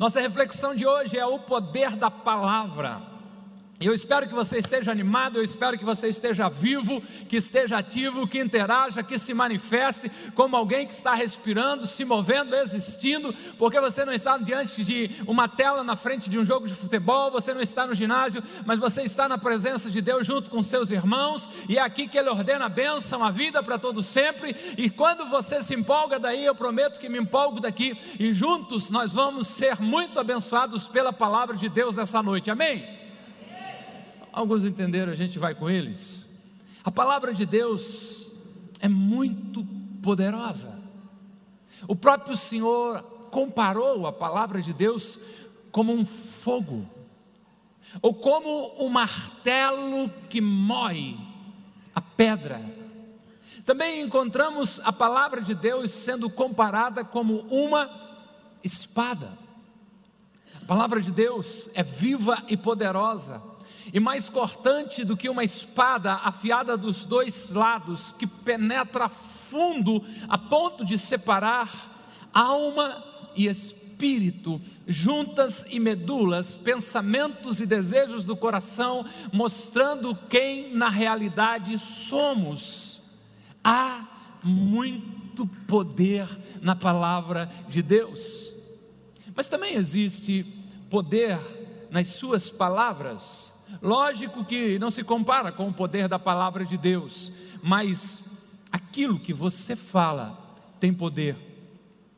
Nossa reflexão de hoje é o poder da palavra. Eu espero que você esteja animado, eu espero que você esteja vivo, que esteja ativo, que interaja, que se manifeste como alguém que está respirando, se movendo, existindo, porque você não está diante de uma tela na frente de um jogo de futebol, você não está no ginásio, mas você está na presença de Deus junto com seus irmãos, e é aqui que Ele ordena a bênção, a vida para todo sempre, e quando você se empolga daí, eu prometo que me empolgo daqui, e juntos nós vamos ser muito abençoados pela palavra de Deus nessa noite, amém? Alguns entenderam, a gente vai com eles. A palavra de Deus é muito poderosa. O próprio Senhor comparou a palavra de Deus como um fogo, ou como um martelo que mói a pedra. Também encontramos a palavra de Deus sendo comparada como uma espada. A palavra de Deus é viva e poderosa e mais cortante do que uma espada afiada dos dois lados, que penetra fundo a ponto de separar alma e espírito, juntas e medulas, pensamentos e desejos do coração, mostrando quem na realidade somos. Há muito poder na palavra de Deus, mas também existe poder nas suas palavras. Lógico que não se compara com o poder da palavra de Deus, mas aquilo que você fala tem poder.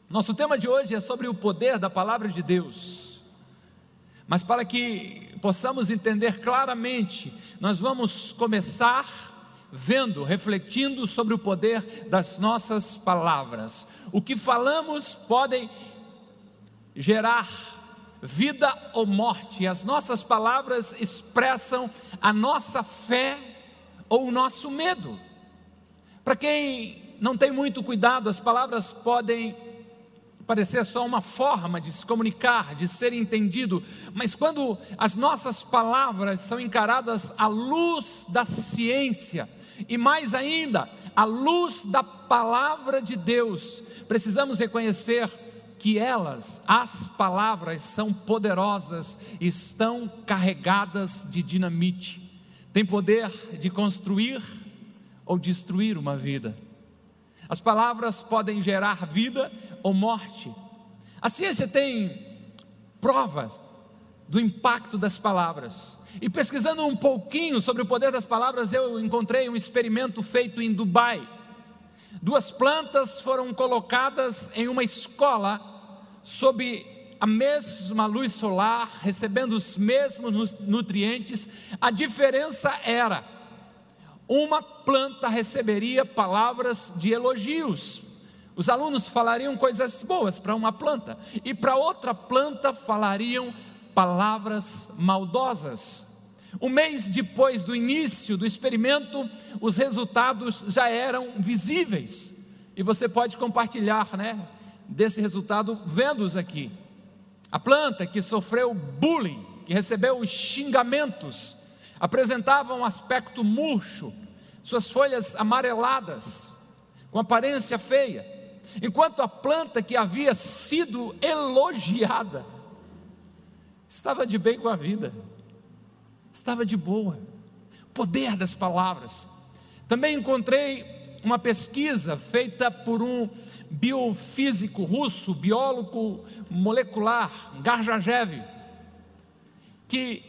Nosso tema de hoje é sobre o poder da palavra de Deus. Mas para que possamos entender claramente, nós vamos começar vendo, refletindo sobre o poder das nossas palavras. O que falamos podem gerar vida ou morte. As nossas palavras expressam a nossa fé ou o nosso medo. Para quem não tem muito cuidado, as palavras podem parecer só uma forma de se comunicar, de ser entendido, mas quando as nossas palavras são encaradas à luz da ciência, e mais ainda, à luz da palavra de Deus, precisamos reconhecer que elas, as palavras, são poderosas, estão carregadas de dinamite, tem poder de construir ou destruir uma vida. As palavras podem gerar vida ou morte. A ciência tem provas do impacto das palavras. E pesquisando um pouquinho sobre o poder das palavras, eu encontrei um experimento feito em Dubai. Duas plantas foram colocadas em uma escola sob a mesma luz solar, recebendo os mesmos nutrientes, a diferença era: uma planta receberia palavras de elogios, os alunos falariam coisas boas para uma planta, e para outra planta falariam palavras maldosas. Um mês depois do início do experimento, os resultados já eram visíveis, e você pode compartilhar, né? Desse resultado vendo-os aqui. A planta que sofreu bullying, que recebeu xingamentos, apresentava um aspecto murcho, suas folhas amareladas, com aparência feia, enquanto a planta que havia sido elogiada estava de bem com a vida, estava de boa. Poder das palavras. Também encontrei uma pesquisa feita por um biofísico russo, biólogo molecular, Garjajev, que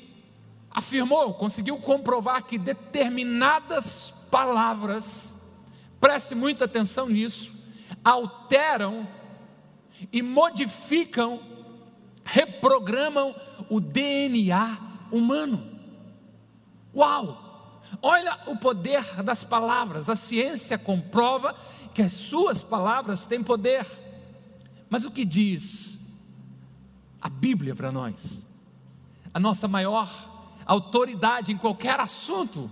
afirmou, conseguiu comprovar que determinadas palavras, preste muita atenção nisso, alteram e modificam, reprogramam o DNA humano. Uau! Olha o poder das palavras, a ciência comprova que as suas palavras têm poder. Mas o que diz a Bíblia para nós? A nossa maior autoridade em qualquer assunto.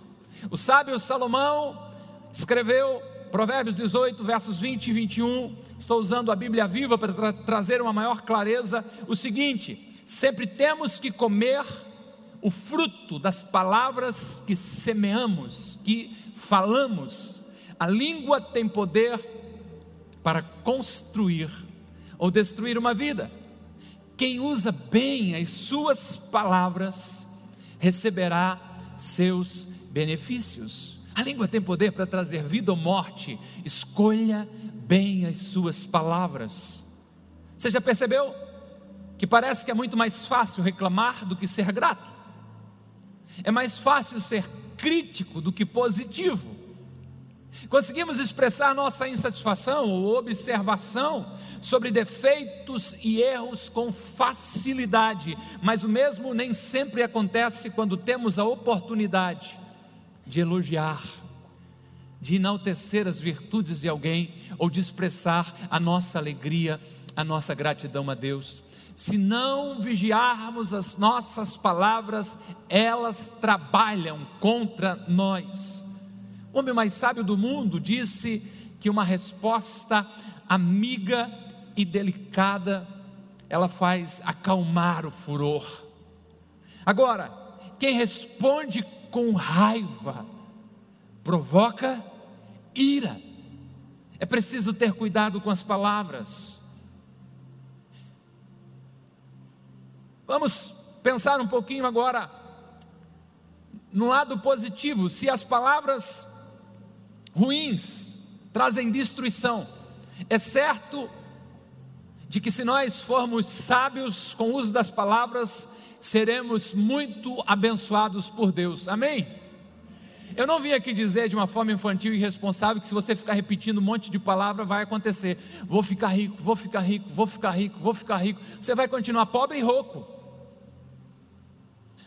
O sábio Salomão escreveu Provérbios 18, versos 20 e 21. Estou usando a Bíblia viva para tra trazer uma maior clareza. O seguinte: sempre temos que comer o fruto das palavras que semeamos, que falamos a língua tem poder para construir ou destruir uma vida. Quem usa bem as suas palavras receberá seus benefícios. A língua tem poder para trazer vida ou morte. Escolha bem as suas palavras. Você já percebeu que parece que é muito mais fácil reclamar do que ser grato? É mais fácil ser crítico do que positivo. Conseguimos expressar nossa insatisfação ou observação sobre defeitos e erros com facilidade, mas o mesmo nem sempre acontece quando temos a oportunidade de elogiar, de enaltecer as virtudes de alguém ou de expressar a nossa alegria, a nossa gratidão a Deus. Se não vigiarmos as nossas palavras, elas trabalham contra nós. Homem mais sábio do mundo disse que uma resposta amiga e delicada, ela faz acalmar o furor. Agora, quem responde com raiva, provoca ira. É preciso ter cuidado com as palavras. Vamos pensar um pouquinho agora no lado positivo. Se as palavras ruins trazem destruição, é certo de que se nós formos sábios com o uso das palavras, seremos muito abençoados por Deus. Amém? Eu não vim aqui dizer de uma forma infantil e irresponsável que se você ficar repetindo um monte de palavra vai acontecer. Vou ficar rico, vou ficar rico, vou ficar rico, vou ficar rico. Você vai continuar pobre e rouco.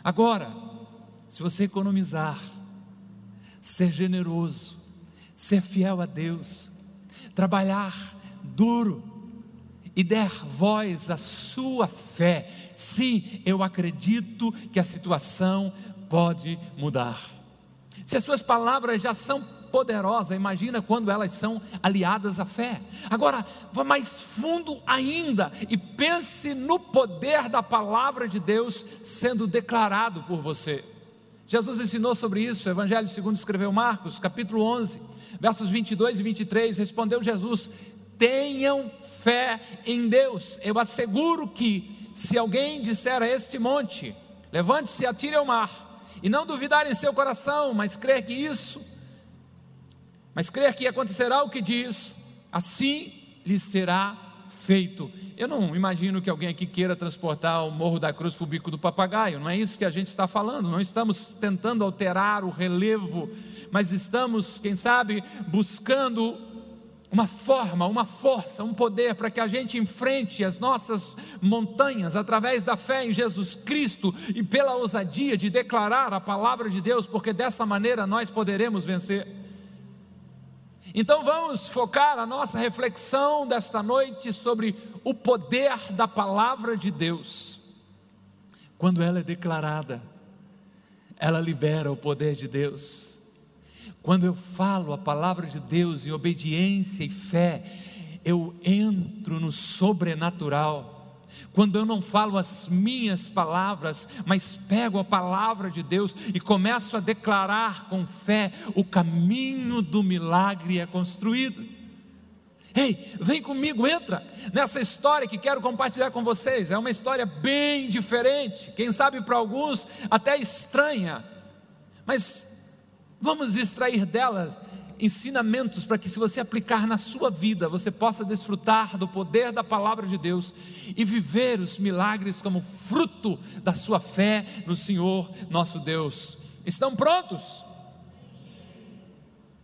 Agora, se você economizar, ser generoso, ser fiel a Deus, trabalhar duro e der voz à sua fé, Sim, eu acredito que a situação pode mudar. Se as suas palavras já são poderosas, imagina quando elas são aliadas à fé. Agora, vá mais fundo ainda e pense no poder da palavra de Deus sendo declarado por você. Jesus ensinou sobre isso, o Evangelho segundo escreveu Marcos, capítulo 11, versos 22 e 23, respondeu Jesus: Tenham fé em Deus. Eu asseguro que se alguém disser a este monte: levante-se e atire ao mar, e não duvidar em seu coração, mas crer que isso, mas crer que acontecerá o que diz, assim lhe será feito. Eu não imagino que alguém aqui queira transportar o Morro da Cruz para o bico do papagaio, não é isso que a gente está falando, não estamos tentando alterar o relevo, mas estamos, quem sabe, buscando uma forma, uma força, um poder para que a gente enfrente as nossas montanhas através da fé em Jesus Cristo e pela ousadia de declarar a palavra de Deus, porque dessa maneira nós poderemos vencer. Então vamos focar a nossa reflexão desta noite sobre o poder da palavra de Deus. Quando ela é declarada, ela libera o poder de Deus. Quando eu falo a palavra de Deus em obediência e fé, eu entro no sobrenatural. Quando eu não falo as minhas palavras, mas pego a palavra de Deus e começo a declarar com fé, o caminho do milagre é construído. Ei, vem comigo, entra nessa história que quero compartilhar com vocês. É uma história bem diferente, quem sabe para alguns até estranha, mas Vamos extrair delas ensinamentos para que, se você aplicar na sua vida, você possa desfrutar do poder da palavra de Deus e viver os milagres como fruto da sua fé no Senhor nosso Deus. Estão prontos?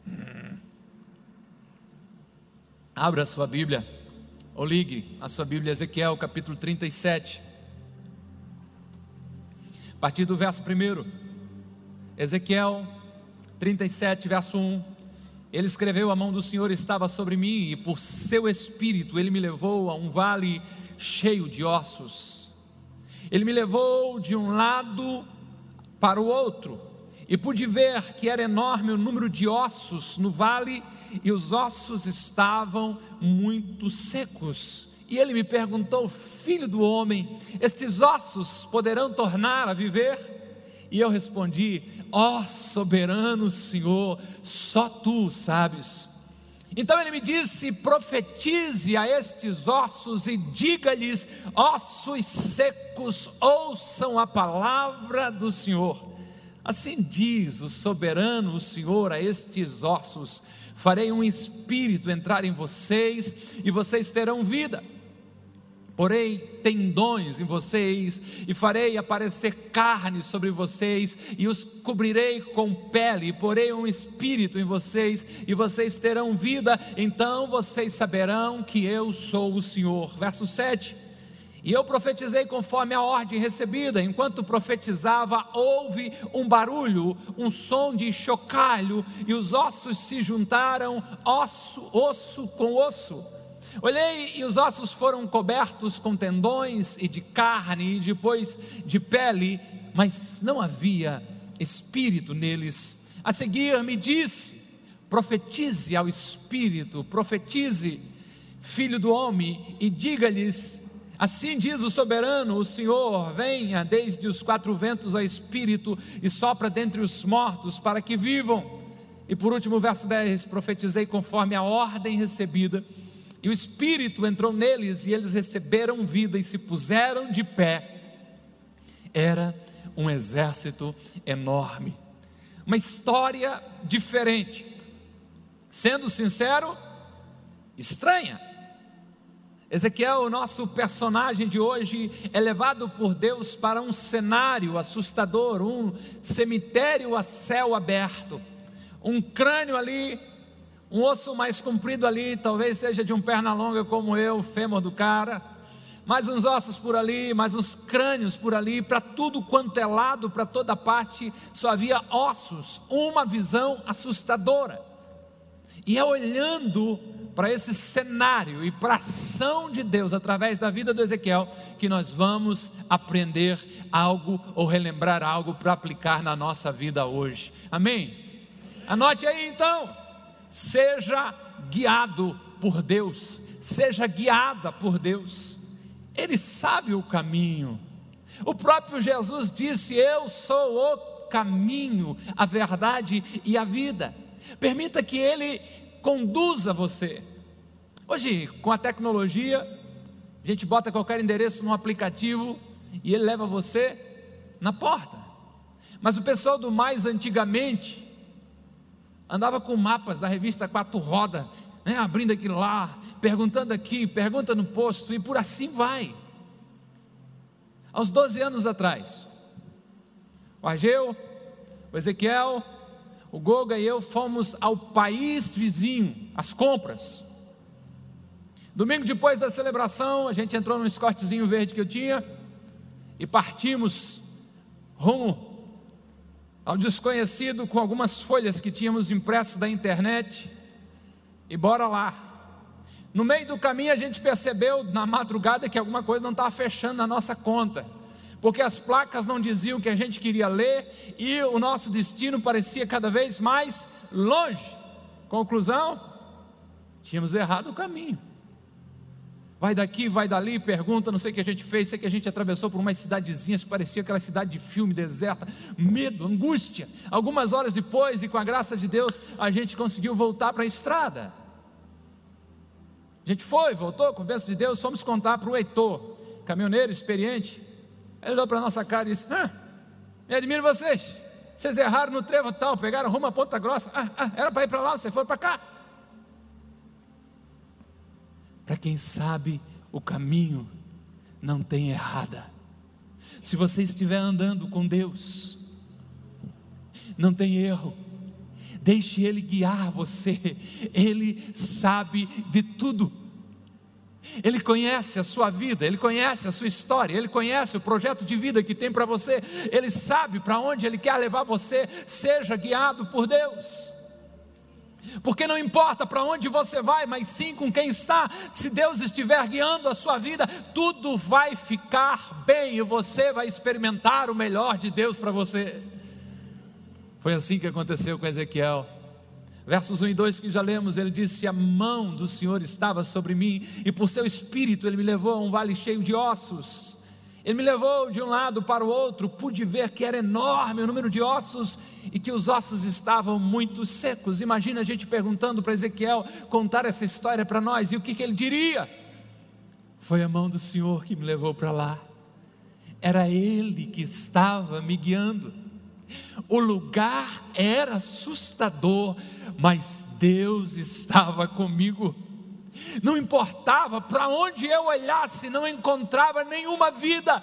Hum. Abra a sua Bíblia, ou ligue a sua Bíblia, Ezequiel capítulo 37, a partir do verso 1. Ezequiel 37, verso 1. Ele escreveu: A mão do Senhor estava sobre mim, e por seu espírito ele me levou a um vale cheio de ossos. Ele me levou de um lado para o outro, e pude ver que era enorme o número de ossos no vale, e os ossos estavam muito secos. E ele me perguntou: Filho do homem, estes ossos poderão tornar a viver? E eu respondi: Ó oh, soberano Senhor, só tu sabes. Então ele me disse: profetize a estes ossos e diga-lhes: ossos secos, ouçam a palavra do Senhor. Assim diz o soberano, o Senhor, a estes ossos: farei um espírito entrar em vocês e vocês terão vida porei tendões em vocês, e farei aparecer carne sobre vocês, e os cobrirei com pele, e porei um espírito em vocês, e vocês terão vida, então vocês saberão que eu sou o Senhor. Verso 7. E eu profetizei conforme a ordem recebida. Enquanto profetizava, houve um barulho, um som de chocalho, e os ossos se juntaram, osso, osso com osso Olhei e os ossos foram cobertos com tendões e de carne e depois de pele, mas não havia espírito neles. A seguir me disse: profetize ao espírito, profetize, filho do homem, e diga-lhes: Assim diz o soberano, o Senhor: venha desde os quatro ventos ao espírito e sopra dentre os mortos para que vivam. E por último, verso 10: profetizei conforme a ordem recebida e o Espírito entrou neles e eles receberam vida e se puseram de pé. Era um exército enorme, uma história diferente. Sendo sincero, estranha. Ezequiel, o nosso personagem de hoje, é levado por Deus para um cenário assustador, um cemitério a céu aberto, um crânio ali um osso mais comprido ali, talvez seja de um perna longa como eu, fêmur do cara. Mais uns ossos por ali, mais uns crânios por ali, para tudo quanto é lado, para toda parte, só havia ossos, uma visão assustadora. E é olhando para esse cenário e para a ação de Deus através da vida do Ezequiel que nós vamos aprender algo ou relembrar algo para aplicar na nossa vida hoje. Amém? Anote aí então. Seja guiado por Deus, seja guiada por Deus. Ele sabe o caminho. O próprio Jesus disse: Eu sou o caminho, a verdade e a vida. Permita que Ele conduza você. Hoje, com a tecnologia, a gente bota qualquer endereço no aplicativo e ele leva você na porta. Mas o pessoal do mais antigamente, andava com mapas da revista Quatro Roda, né, abrindo aquilo lá, perguntando aqui, pergunta no posto, e por assim vai. Aos 12 anos atrás, o Ageu, o Ezequiel, o Goga e eu fomos ao país vizinho, às compras. Domingo depois da celebração, a gente entrou num escortezinho verde que eu tinha e partimos rumo ao desconhecido com algumas folhas que tínhamos impresso da internet e bora lá. No meio do caminho a gente percebeu na madrugada que alguma coisa não estava fechando na nossa conta, porque as placas não diziam o que a gente queria ler e o nosso destino parecia cada vez mais longe. Conclusão: tínhamos errado o caminho vai daqui, vai dali, pergunta, não sei o que a gente fez, sei que a gente atravessou por umas cidadezinhas que parecia aquela cidade de filme deserta, medo, angústia. Algumas horas depois, e com a graça de Deus, a gente conseguiu voltar para a estrada. A gente foi, voltou, com a bênção de Deus, fomos contar para o Heitor, caminhoneiro experiente. Ele olhou para a nossa cara e disse: ah, Me admiro vocês, vocês erraram no trevo tal, pegaram rumo a Ponta Grossa. Ah, ah, era para ir para lá, você foi para cá. Para quem sabe o caminho, não tem errada. Se você estiver andando com Deus, não tem erro. Deixe Ele guiar você, Ele sabe de tudo. Ele conhece a sua vida, Ele conhece a sua história, Ele conhece o projeto de vida que tem para você, Ele sabe para onde Ele quer levar você, seja guiado por Deus porque não importa para onde você vai, mas sim com quem está. Se Deus estiver guiando a sua vida, tudo vai ficar bem e você vai experimentar o melhor de Deus para você. Foi assim que aconteceu com Ezequiel. Versos 1 e 2 que já lemos, ele disse: A mão do Senhor estava sobre mim, e por seu espírito ele me levou a um vale cheio de ossos. Ele me levou de um lado para o outro, pude ver que era enorme o número de ossos e que os ossos estavam muito secos. Imagina a gente perguntando para Ezequiel contar essa história para nós, e o que, que ele diria? Foi a mão do Senhor que me levou para lá, era Ele que estava me guiando. O lugar era assustador, mas Deus estava comigo. Não importava para onde eu olhasse, não encontrava nenhuma vida,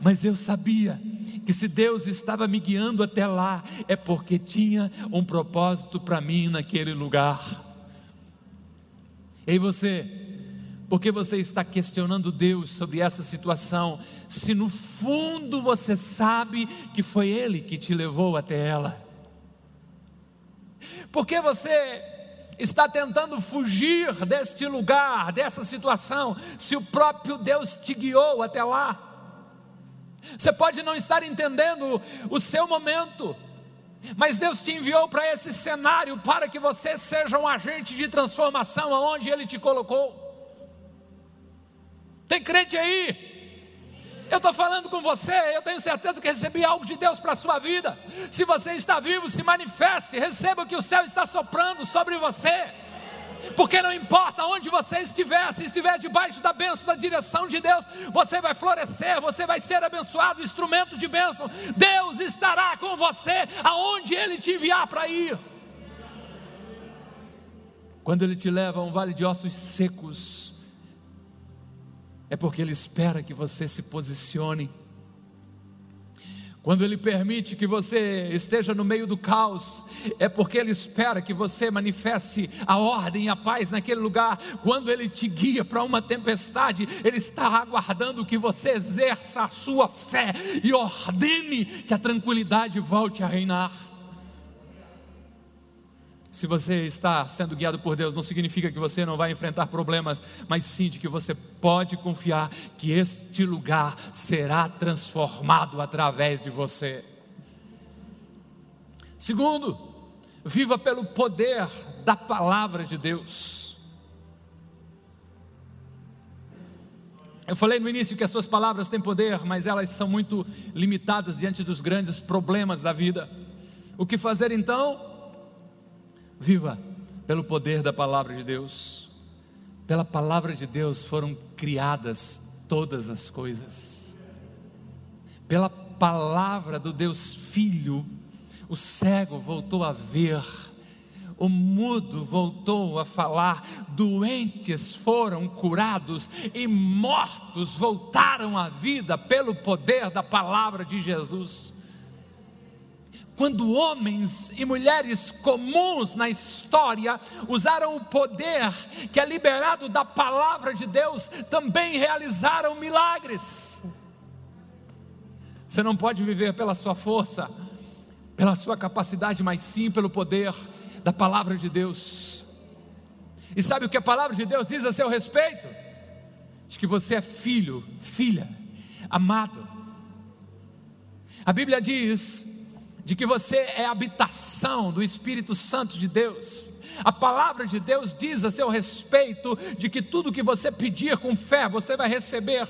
mas eu sabia que se Deus estava me guiando até lá, é porque tinha um propósito para mim naquele lugar. Ei você, por que você está questionando Deus sobre essa situação, se no fundo você sabe que foi Ele que te levou até ela? Por que você está tentando fugir deste lugar, dessa situação, se o próprio Deus te guiou até lá? Você pode não estar entendendo o seu momento, mas Deus te enviou para esse cenário para que você seja um agente de transformação aonde Ele te colocou. Tem crente aí? Eu estou falando com você, eu tenho certeza que recebi algo de Deus para a sua vida. Se você está vivo, se manifeste, receba que o céu está soprando sobre você porque não importa onde você estiver, se estiver debaixo da bênção, da direção de Deus, você vai florescer, você vai ser abençoado, instrumento de bênção. Deus estará com você aonde Ele te enviar para ir. Quando Ele te leva a um vale de ossos secos, é porque Ele espera que você se posicione quando Ele permite que você esteja no meio do caos, é porque Ele espera que você manifeste a ordem e a paz naquele lugar. Quando Ele te guia para uma tempestade, Ele está aguardando que você exerça a sua fé e ordene que a tranquilidade volte a reinar. Se você está sendo guiado por Deus, não significa que você não vai enfrentar problemas, mas sim de que você pode confiar que este lugar será transformado através de você. Segundo, viva pelo poder da palavra de Deus. Eu falei no início que as suas palavras têm poder, mas elas são muito limitadas diante dos grandes problemas da vida. O que fazer então? Viva pelo poder da palavra de Deus. Pela palavra de Deus foram criadas todas as coisas. Pela palavra do Deus Filho, o cego voltou a ver, o mudo voltou a falar, doentes foram curados e mortos voltaram à vida pelo poder da palavra de Jesus quando homens e mulheres comuns na história usaram o poder que é liberado da palavra de Deus, também realizaram milagres. Você não pode viver pela sua força, pela sua capacidade, mas sim pelo poder da palavra de Deus. E sabe o que a palavra de Deus diz a seu respeito? De que você é filho, filha, amado. A Bíblia diz de que você é habitação do Espírito Santo de Deus. A palavra de Deus diz a seu respeito de que tudo que você pedir com fé, você vai receber.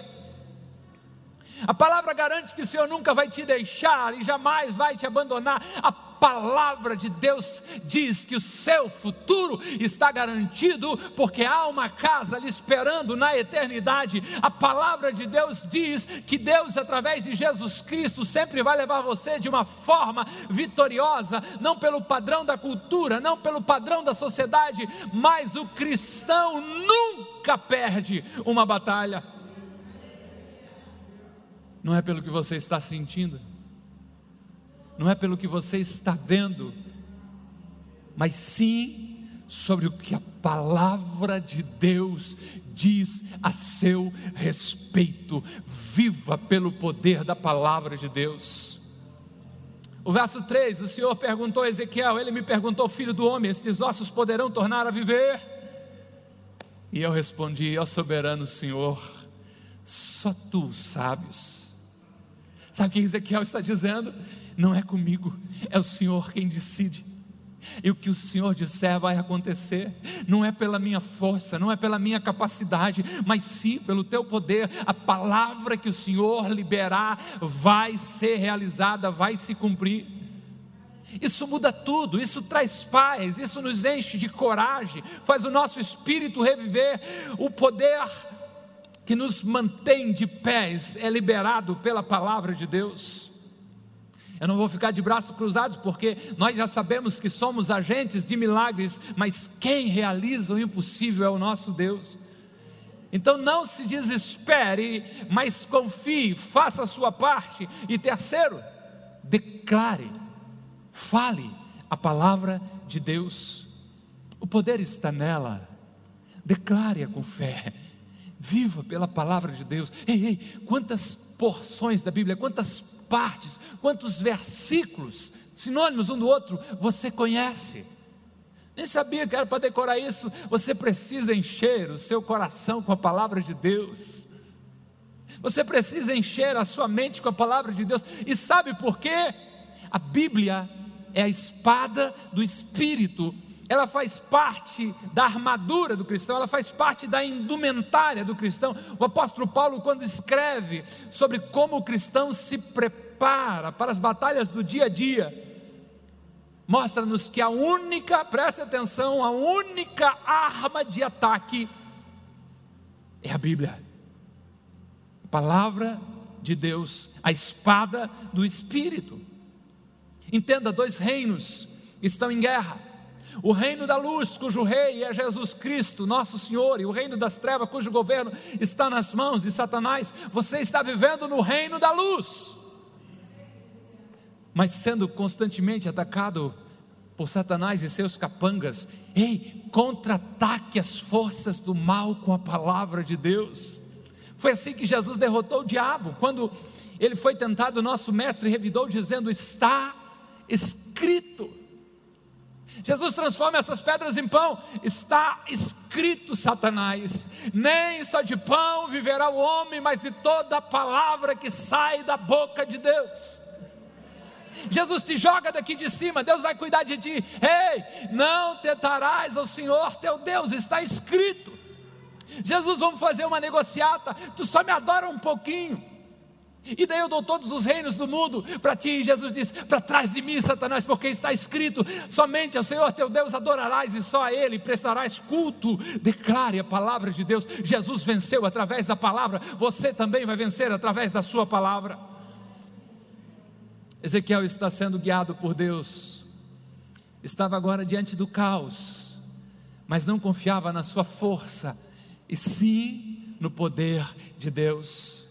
A palavra garante que o Senhor nunca vai te deixar e jamais vai te abandonar. A palavra de Deus diz que o seu futuro está garantido, porque há uma casa lhe esperando na eternidade. A palavra de Deus diz que Deus, através de Jesus Cristo, sempre vai levar você de uma forma vitoriosa, não pelo padrão da cultura, não pelo padrão da sociedade, mas o cristão nunca perde uma batalha. Não é pelo que você está sentindo não é pelo que você está vendo, mas sim sobre o que a palavra de Deus diz a seu respeito. Viva pelo poder da palavra de Deus. O verso 3, o Senhor perguntou a Ezequiel, ele me perguntou, filho do homem, estes ossos poderão tornar a viver? E eu respondi, ó soberano Senhor, só tu sabes. Sabe o que Ezequiel está dizendo? Não é comigo, é o Senhor quem decide. E o que o Senhor disser vai acontecer, não é pela minha força, não é pela minha capacidade, mas sim pelo teu poder. A palavra que o Senhor liberar vai ser realizada, vai se cumprir. Isso muda tudo, isso traz paz, isso nos enche de coragem, faz o nosso espírito reviver. O poder que nos mantém de pés é liberado pela palavra de Deus. Eu não vou ficar de braços cruzados, porque nós já sabemos que somos agentes de milagres, mas quem realiza o impossível é o nosso Deus. Então não se desespere, mas confie, faça a sua parte. E terceiro, declare, fale a palavra de Deus. O poder está nela. Declare-a com fé. Viva pela palavra de Deus. Ei, ei, quantas porções da Bíblia, quantas partes, quantos versículos, sinônimos um do outro, você conhece? Nem sabia que era para decorar isso. Você precisa encher o seu coração com a palavra de Deus. Você precisa encher a sua mente com a palavra de Deus. E sabe por quê? A Bíblia é a espada do Espírito. Ela faz parte da armadura do cristão, ela faz parte da indumentária do cristão. O apóstolo Paulo, quando escreve sobre como o cristão se prepara para as batalhas do dia a dia, mostra-nos que a única, preste atenção, a única arma de ataque é a Bíblia, a palavra de Deus, a espada do Espírito. Entenda: dois reinos estão em guerra. O reino da luz, cujo rei é Jesus Cristo, nosso Senhor, e o reino das trevas, cujo governo está nas mãos de Satanás. Você está vivendo no reino da luz mas sendo constantemente atacado por Satanás e seus capangas. Ei, contra-ataque as forças do mal com a palavra de Deus. Foi assim que Jesus derrotou o diabo. Quando ele foi tentado, nosso mestre revidou, dizendo: Está escrito. Jesus transforma essas pedras em pão. Está escrito, Satanás: nem só de pão viverá o homem, mas de toda a palavra que sai da boca de Deus. Jesus te joga daqui de cima, Deus vai cuidar de ti. Ei, não tentarás ao Senhor teu Deus, está escrito. Jesus, vamos fazer uma negociata, tu só me adora um pouquinho. E daí eu dou todos os reinos do mundo para ti. E Jesus diz: Para trás de mim, Satanás, porque está escrito: somente ao Senhor teu Deus adorarás e só a Ele prestarás culto. Declare a palavra de Deus. Jesus venceu através da palavra, você também vai vencer através da Sua palavra. Ezequiel está sendo guiado por Deus, estava agora diante do caos, mas não confiava na sua força, e sim no poder de Deus.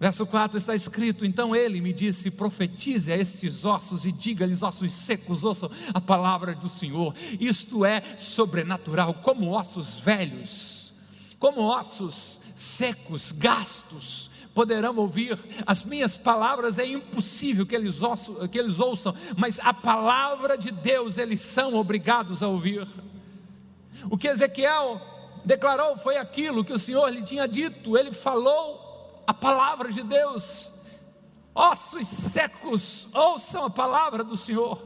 Verso 4 está escrito: Então ele me disse: Profetize a estes ossos e diga-lhes, ossos secos, ouçam a palavra do Senhor. Isto é sobrenatural, como ossos velhos, como ossos secos, gastos, poderão ouvir as minhas palavras, é impossível que eles, ouçam, que eles ouçam, mas a palavra de Deus eles são obrigados a ouvir. O que Ezequiel declarou foi aquilo que o Senhor lhe tinha dito, ele falou a palavra de Deus. Ossos secos, ouçam a palavra do Senhor,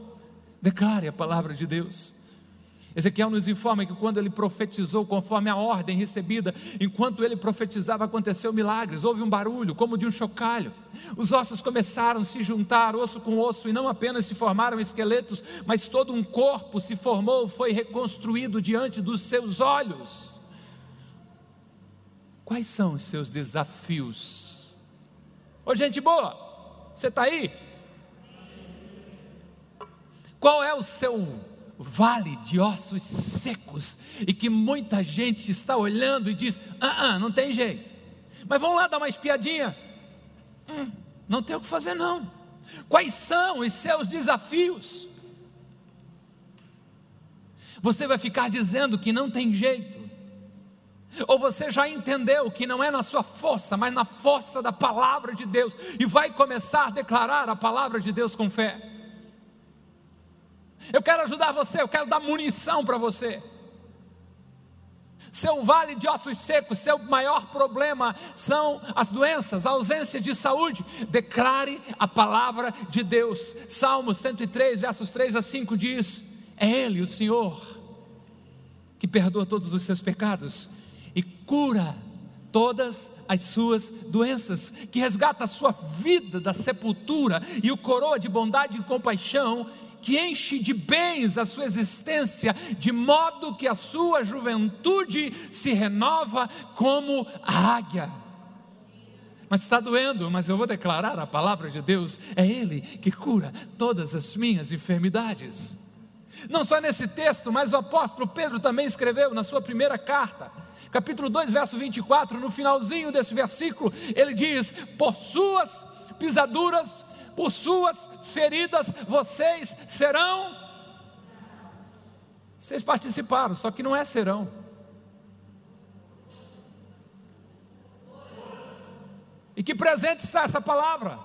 declare a palavra de Deus. Ezequiel nos informa que quando ele profetizou conforme a ordem recebida, enquanto ele profetizava, aconteceu milagres, houve um barulho, como de um chocalho. Os ossos começaram a se juntar, osso com osso, e não apenas se formaram esqueletos, mas todo um corpo se formou, foi reconstruído diante dos seus olhos. Quais são os seus desafios? Ô gente boa, você está aí? Qual é o seu vale de ossos secos e que muita gente está olhando e diz: ah, ah não tem jeito. Mas vamos lá dar uma espiadinha. Hum, não tem o que fazer, não. Quais são os seus desafios? Você vai ficar dizendo que não tem jeito, ou você já entendeu que não é na sua força, mas na força da palavra de Deus, e vai começar a declarar a palavra de Deus com fé. Eu quero ajudar você, eu quero dar munição para você. Seu vale de ossos secos, seu maior problema são as doenças, a ausência de saúde. Declare a palavra de Deus. Salmo 103, versos 3 a 5 diz: É Ele, o Senhor, que perdoa todos os seus pecados e cura todas as suas doenças, que resgata a sua vida da sepultura e o coroa de bondade e compaixão, que enche de bens a sua existência, de modo que a sua juventude se renova como a águia. Mas está doendo, mas eu vou declarar a palavra de Deus, é Ele que cura todas as minhas enfermidades. Não só nesse texto, mas o apóstolo Pedro também escreveu na sua primeira carta, capítulo 2, verso 24, no finalzinho desse versículo, ele diz: Por suas pisaduras, por suas feridas, vocês serão. Vocês participaram, só que não é serão. E que presente está essa palavra?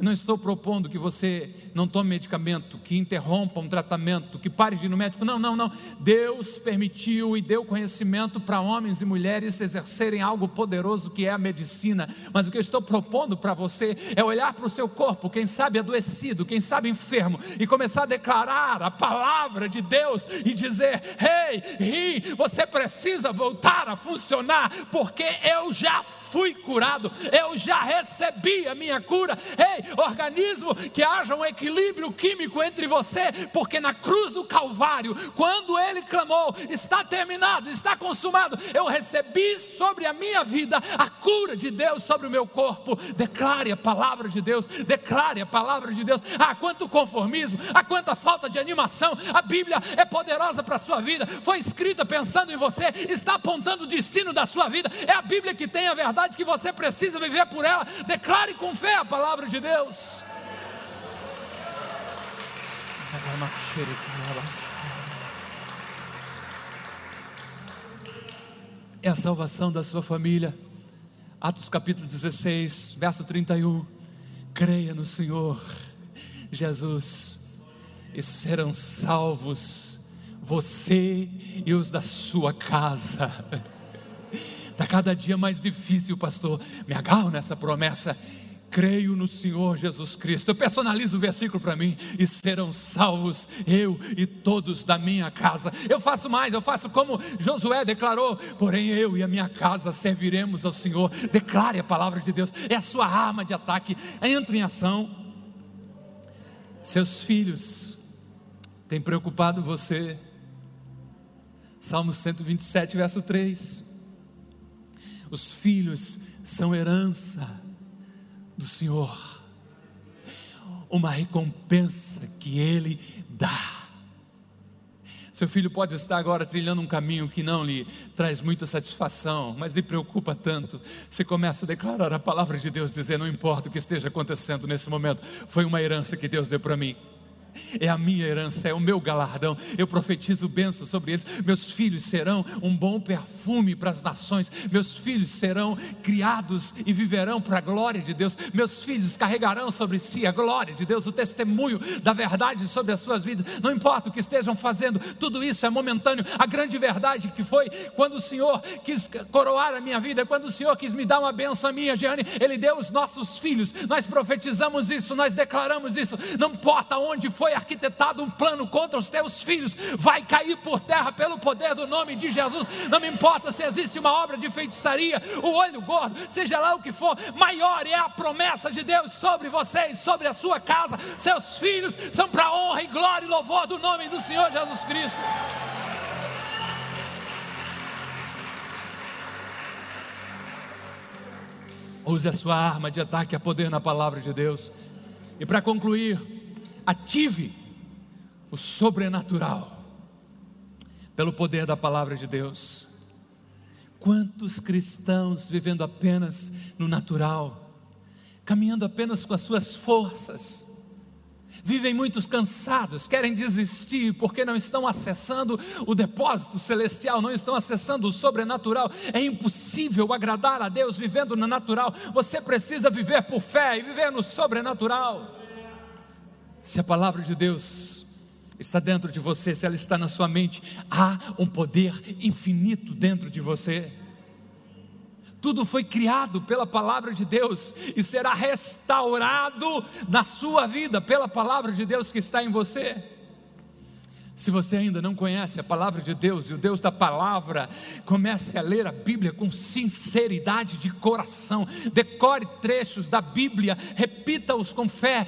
Eu não estou propondo que você não tome medicamento, que interrompa um tratamento, que pare de ir no médico. Não, não, não. Deus permitiu e deu conhecimento para homens e mulheres exercerem algo poderoso que é a medicina. Mas o que eu estou propondo para você é olhar para o seu corpo, quem sabe adoecido, quem sabe enfermo, e começar a declarar a palavra de Deus e dizer: Ei, hey, você precisa voltar a funcionar, porque eu já fui curado, eu já recebi a minha cura. Ei, organismo, que haja um equilíbrio químico entre você, porque na cruz do Calvário, quando ele clamou, está terminado, está consumado, eu recebi sobre a minha vida a cura de Deus sobre o meu corpo. Declare a palavra de Deus, declare a palavra de Deus. Ah, quanto conformismo, ah, quanta falta de animação. A Bíblia é poderosa para a sua vida, foi escrita pensando em você, está apontando o destino da sua vida. É a Bíblia que tem a verdade verdade que você precisa viver por ela. Declare com fé a palavra de Deus. É a salvação da sua família. Atos capítulo 16, verso 31. Creia no Senhor Jesus e serão salvos você e os da sua casa. Está cada dia mais difícil, pastor. Me agarro nessa promessa. Creio no Senhor Jesus Cristo. Eu personalizo o versículo para mim. E serão salvos eu e todos da minha casa. Eu faço mais, eu faço como Josué declarou: porém eu e a minha casa serviremos ao Senhor. Declare a palavra de Deus. É a sua arma de ataque. Entre em ação. Seus filhos têm preocupado você. Salmo 127, verso 3. Os filhos são herança do Senhor, uma recompensa que Ele dá. Seu filho pode estar agora trilhando um caminho que não lhe traz muita satisfação, mas lhe preocupa tanto. Você começa a declarar a palavra de Deus, dizer: Não importa o que esteja acontecendo nesse momento, foi uma herança que Deus deu para mim é a minha herança, é o meu galardão. Eu profetizo bênção sobre eles. Meus filhos serão um bom perfume para as nações. Meus filhos serão criados e viverão para a glória de Deus. Meus filhos carregarão sobre si a glória de Deus, o testemunho da verdade sobre as suas vidas. Não importa o que estejam fazendo, tudo isso é momentâneo. A grande verdade que foi quando o Senhor quis coroar a minha vida, quando o Senhor quis me dar uma bênção minha, Jeane, Ele deu os nossos filhos. Nós profetizamos isso, nós declaramos isso. Não importa onde foi arquitetado um plano contra os teus filhos, vai cair por terra pelo poder do nome de Jesus. Não me importa se existe uma obra de feitiçaria, o olho gordo, seja lá o que for, maior é a promessa de Deus sobre vocês, sobre a sua casa. Seus filhos são para honra e glória e louvor do nome do Senhor Jesus Cristo. Use a sua arma de ataque a poder na palavra de Deus. E para concluir, ative o sobrenatural pelo poder da palavra de Deus. Quantos cristãos vivendo apenas no natural, caminhando apenas com as suas forças, vivem muitos cansados, querem desistir porque não estão acessando o depósito celestial, não estão acessando o sobrenatural. É impossível agradar a Deus vivendo no natural. Você precisa viver por fé e viver no sobrenatural. Se a palavra de Deus está dentro de você, se ela está na sua mente, há um poder infinito dentro de você. Tudo foi criado pela palavra de Deus e será restaurado na sua vida pela palavra de Deus que está em você. Se você ainda não conhece a palavra de Deus e o Deus da palavra, comece a ler a Bíblia com sinceridade de coração. Decore trechos da Bíblia, repita-os com fé,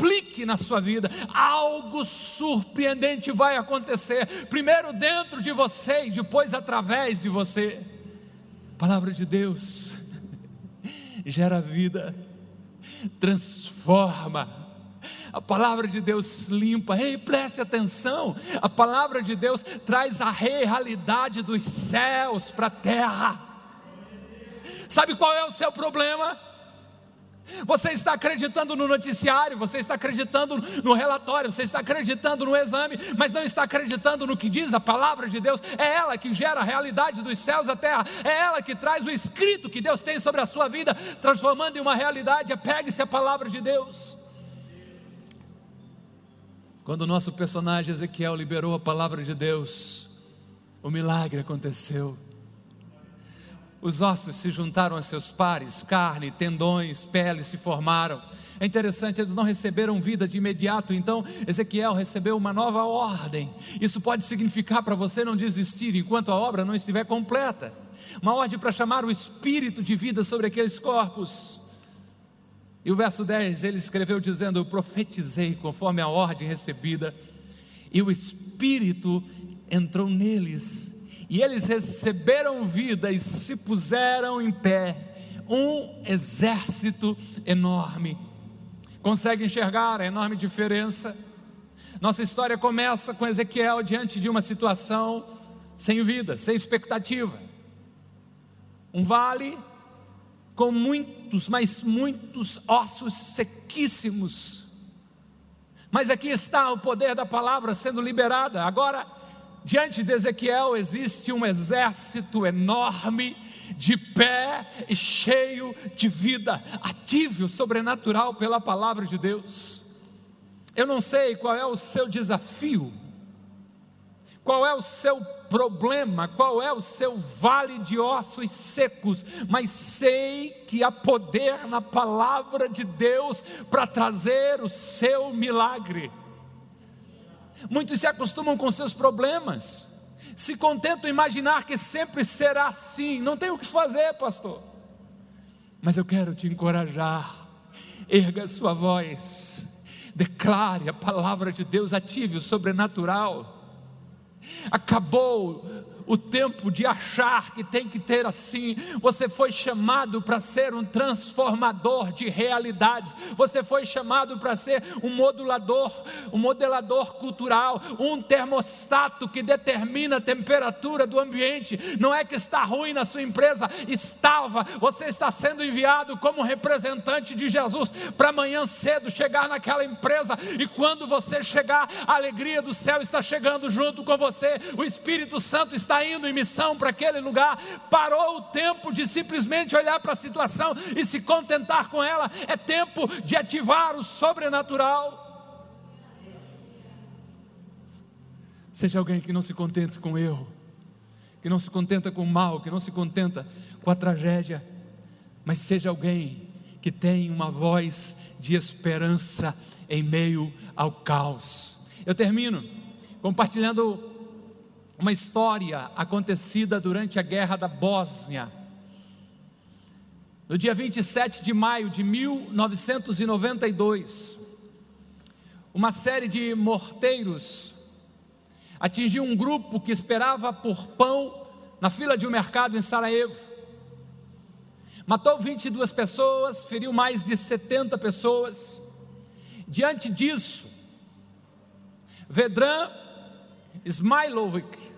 aplique na sua vida. Algo surpreendente vai acontecer, primeiro dentro de você e depois através de você. A palavra de Deus gera vida, transforma a palavra de Deus limpa. Ei, preste atenção. A palavra de Deus traz a realidade dos céus para a terra. Sabe qual é o seu problema? Você está acreditando no noticiário, você está acreditando no relatório, você está acreditando no exame, mas não está acreditando no que diz a palavra de Deus. É ela que gera a realidade dos céus à terra, é ela que traz o escrito que Deus tem sobre a sua vida, transformando em uma realidade. Apegue-se à palavra de Deus. Quando o nosso personagem Ezequiel liberou a palavra de Deus, o milagre aconteceu. Os ossos se juntaram a seus pares, carne, tendões, pele se formaram. É interessante, eles não receberam vida de imediato, então Ezequiel recebeu uma nova ordem. Isso pode significar para você não desistir enquanto a obra não estiver completa. Uma ordem para chamar o espírito de vida sobre aqueles corpos. E o verso 10 ele escreveu dizendo: Eu profetizei conforme a ordem recebida, e o Espírito entrou neles, e eles receberam vida e se puseram em pé, um exército enorme. Consegue enxergar a enorme diferença? Nossa história começa com Ezequiel diante de uma situação sem vida, sem expectativa. Um vale com muitos, mas muitos ossos sequíssimos. Mas aqui está o poder da palavra sendo liberada. Agora, diante de Ezequiel existe um exército enorme, de pé e cheio de vida, ativo, sobrenatural pela palavra de Deus. Eu não sei qual é o seu desafio, qual é o seu problema, qual é o seu vale de ossos secos, mas sei que há poder na palavra de Deus para trazer o seu milagre. Muitos se acostumam com seus problemas, se contentam em imaginar que sempre será assim, não tem o que fazer, pastor. Mas eu quero te encorajar, erga sua voz, declare a palavra de Deus, ative o sobrenatural. Acabou o tempo de achar que tem que ter assim. Você foi chamado para ser um transformador de realidades. Você foi chamado para ser um modulador, um modelador cultural, um termostato que determina a temperatura do ambiente. Não é que está ruim na sua empresa, estava. Você está sendo enviado como representante de Jesus para amanhã cedo chegar naquela empresa e quando você chegar, a alegria do céu está chegando junto com você. O Espírito Santo está indo em missão para aquele lugar, parou o tempo de simplesmente olhar para a situação e se contentar com ela, é tempo de ativar o sobrenatural. Seja alguém que não se contente com o erro, que não se contenta com o mal, que não se contenta com a tragédia, mas seja alguém que tem uma voz de esperança em meio ao caos. Eu termino compartilhando uma história acontecida durante a guerra da Bósnia. No dia 27 de maio de 1992, uma série de morteiros atingiu um grupo que esperava por pão na fila de um mercado em Sarajevo. Matou 22 pessoas, feriu mais de 70 pessoas. Diante disso, Vedran Smailovic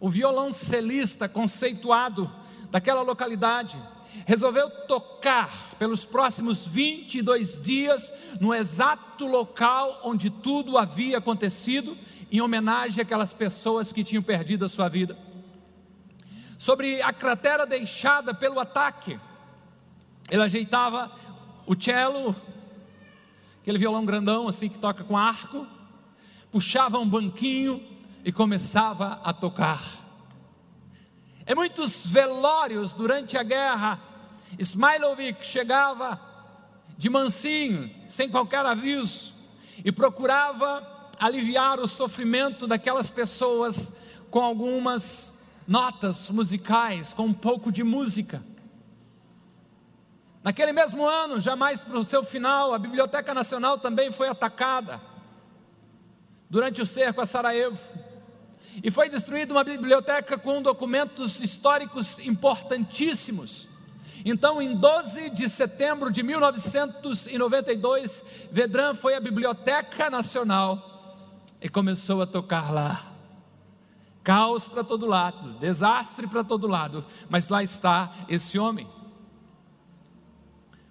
o violoncelista conceituado daquela localidade, resolveu tocar pelos próximos 22 dias no exato local onde tudo havia acontecido, em homenagem àquelas pessoas que tinham perdido a sua vida. Sobre a cratera deixada pelo ataque, ele ajeitava o cello, aquele violão grandão assim que toca com arco, puxava um banquinho e começava a tocar. Em muitos velórios durante a guerra, Smailovic chegava de mansinho, sem qualquer aviso, e procurava aliviar o sofrimento daquelas pessoas com algumas notas musicais, com um pouco de música. Naquele mesmo ano, jamais para o seu final, a Biblioteca Nacional também foi atacada durante o cerco a Sarajevo. E foi destruída uma biblioteca com documentos históricos importantíssimos. Então, em 12 de setembro de 1992, Vedran foi à Biblioteca Nacional e começou a tocar lá. Caos para todo lado, desastre para todo lado, mas lá está esse homem.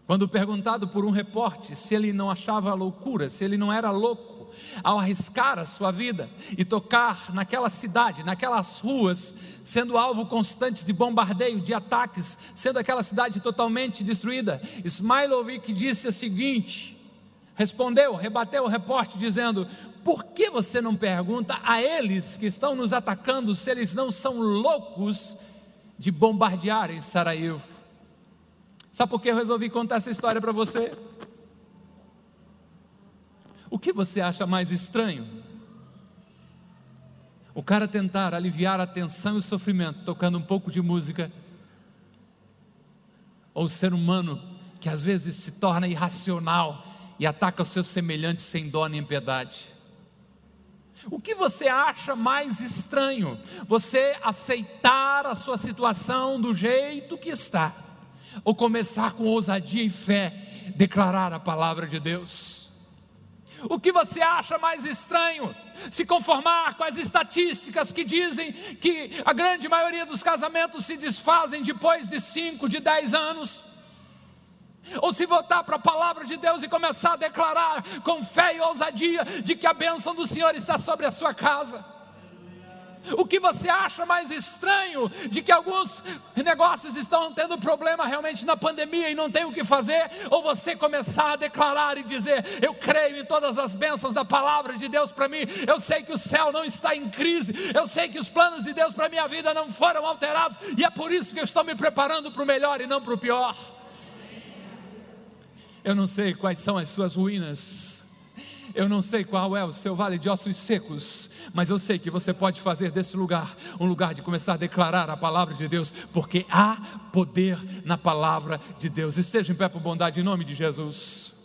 Quando perguntado por um repórter se ele não achava loucura, se ele não era louco, ao arriscar a sua vida e tocar naquela cidade, naquelas ruas, sendo alvo constante de bombardeio, de ataques, sendo aquela cidade totalmente destruída. Smailovic disse o seguinte: respondeu, rebateu o repórter, dizendo: Por que você não pergunta a eles que estão nos atacando se eles não são loucos de bombardear em Sarajevo? Sabe por que eu resolvi contar essa história para você? O que você acha mais estranho? O cara tentar aliviar a tensão e o sofrimento tocando um pouco de música, ou o ser humano que às vezes se torna irracional e ataca os seus semelhantes sem dó nem piedade. O que você acha mais estranho? Você aceitar a sua situação do jeito que está, ou começar com ousadia e fé declarar a palavra de Deus? O que você acha mais estranho? Se conformar com as estatísticas que dizem que a grande maioria dos casamentos se desfazem depois de 5, de 10 anos? Ou se voltar para a palavra de Deus e começar a declarar com fé e ousadia de que a bênção do Senhor está sobre a sua casa? O que você acha mais estranho de que alguns negócios estão tendo problema realmente na pandemia e não tem o que fazer? Ou você começar a declarar e dizer: Eu creio em todas as bênçãos da palavra de Deus para mim, eu sei que o céu não está em crise, eu sei que os planos de Deus para minha vida não foram alterados, e é por isso que eu estou me preparando para o melhor e não para o pior. Eu não sei quais são as suas ruínas, eu não sei qual é o seu vale de ossos secos, mas eu sei que você pode fazer desse lugar um lugar de começar a declarar a palavra de Deus, porque há poder na palavra de Deus. Esteja em pé por bondade em nome de Jesus.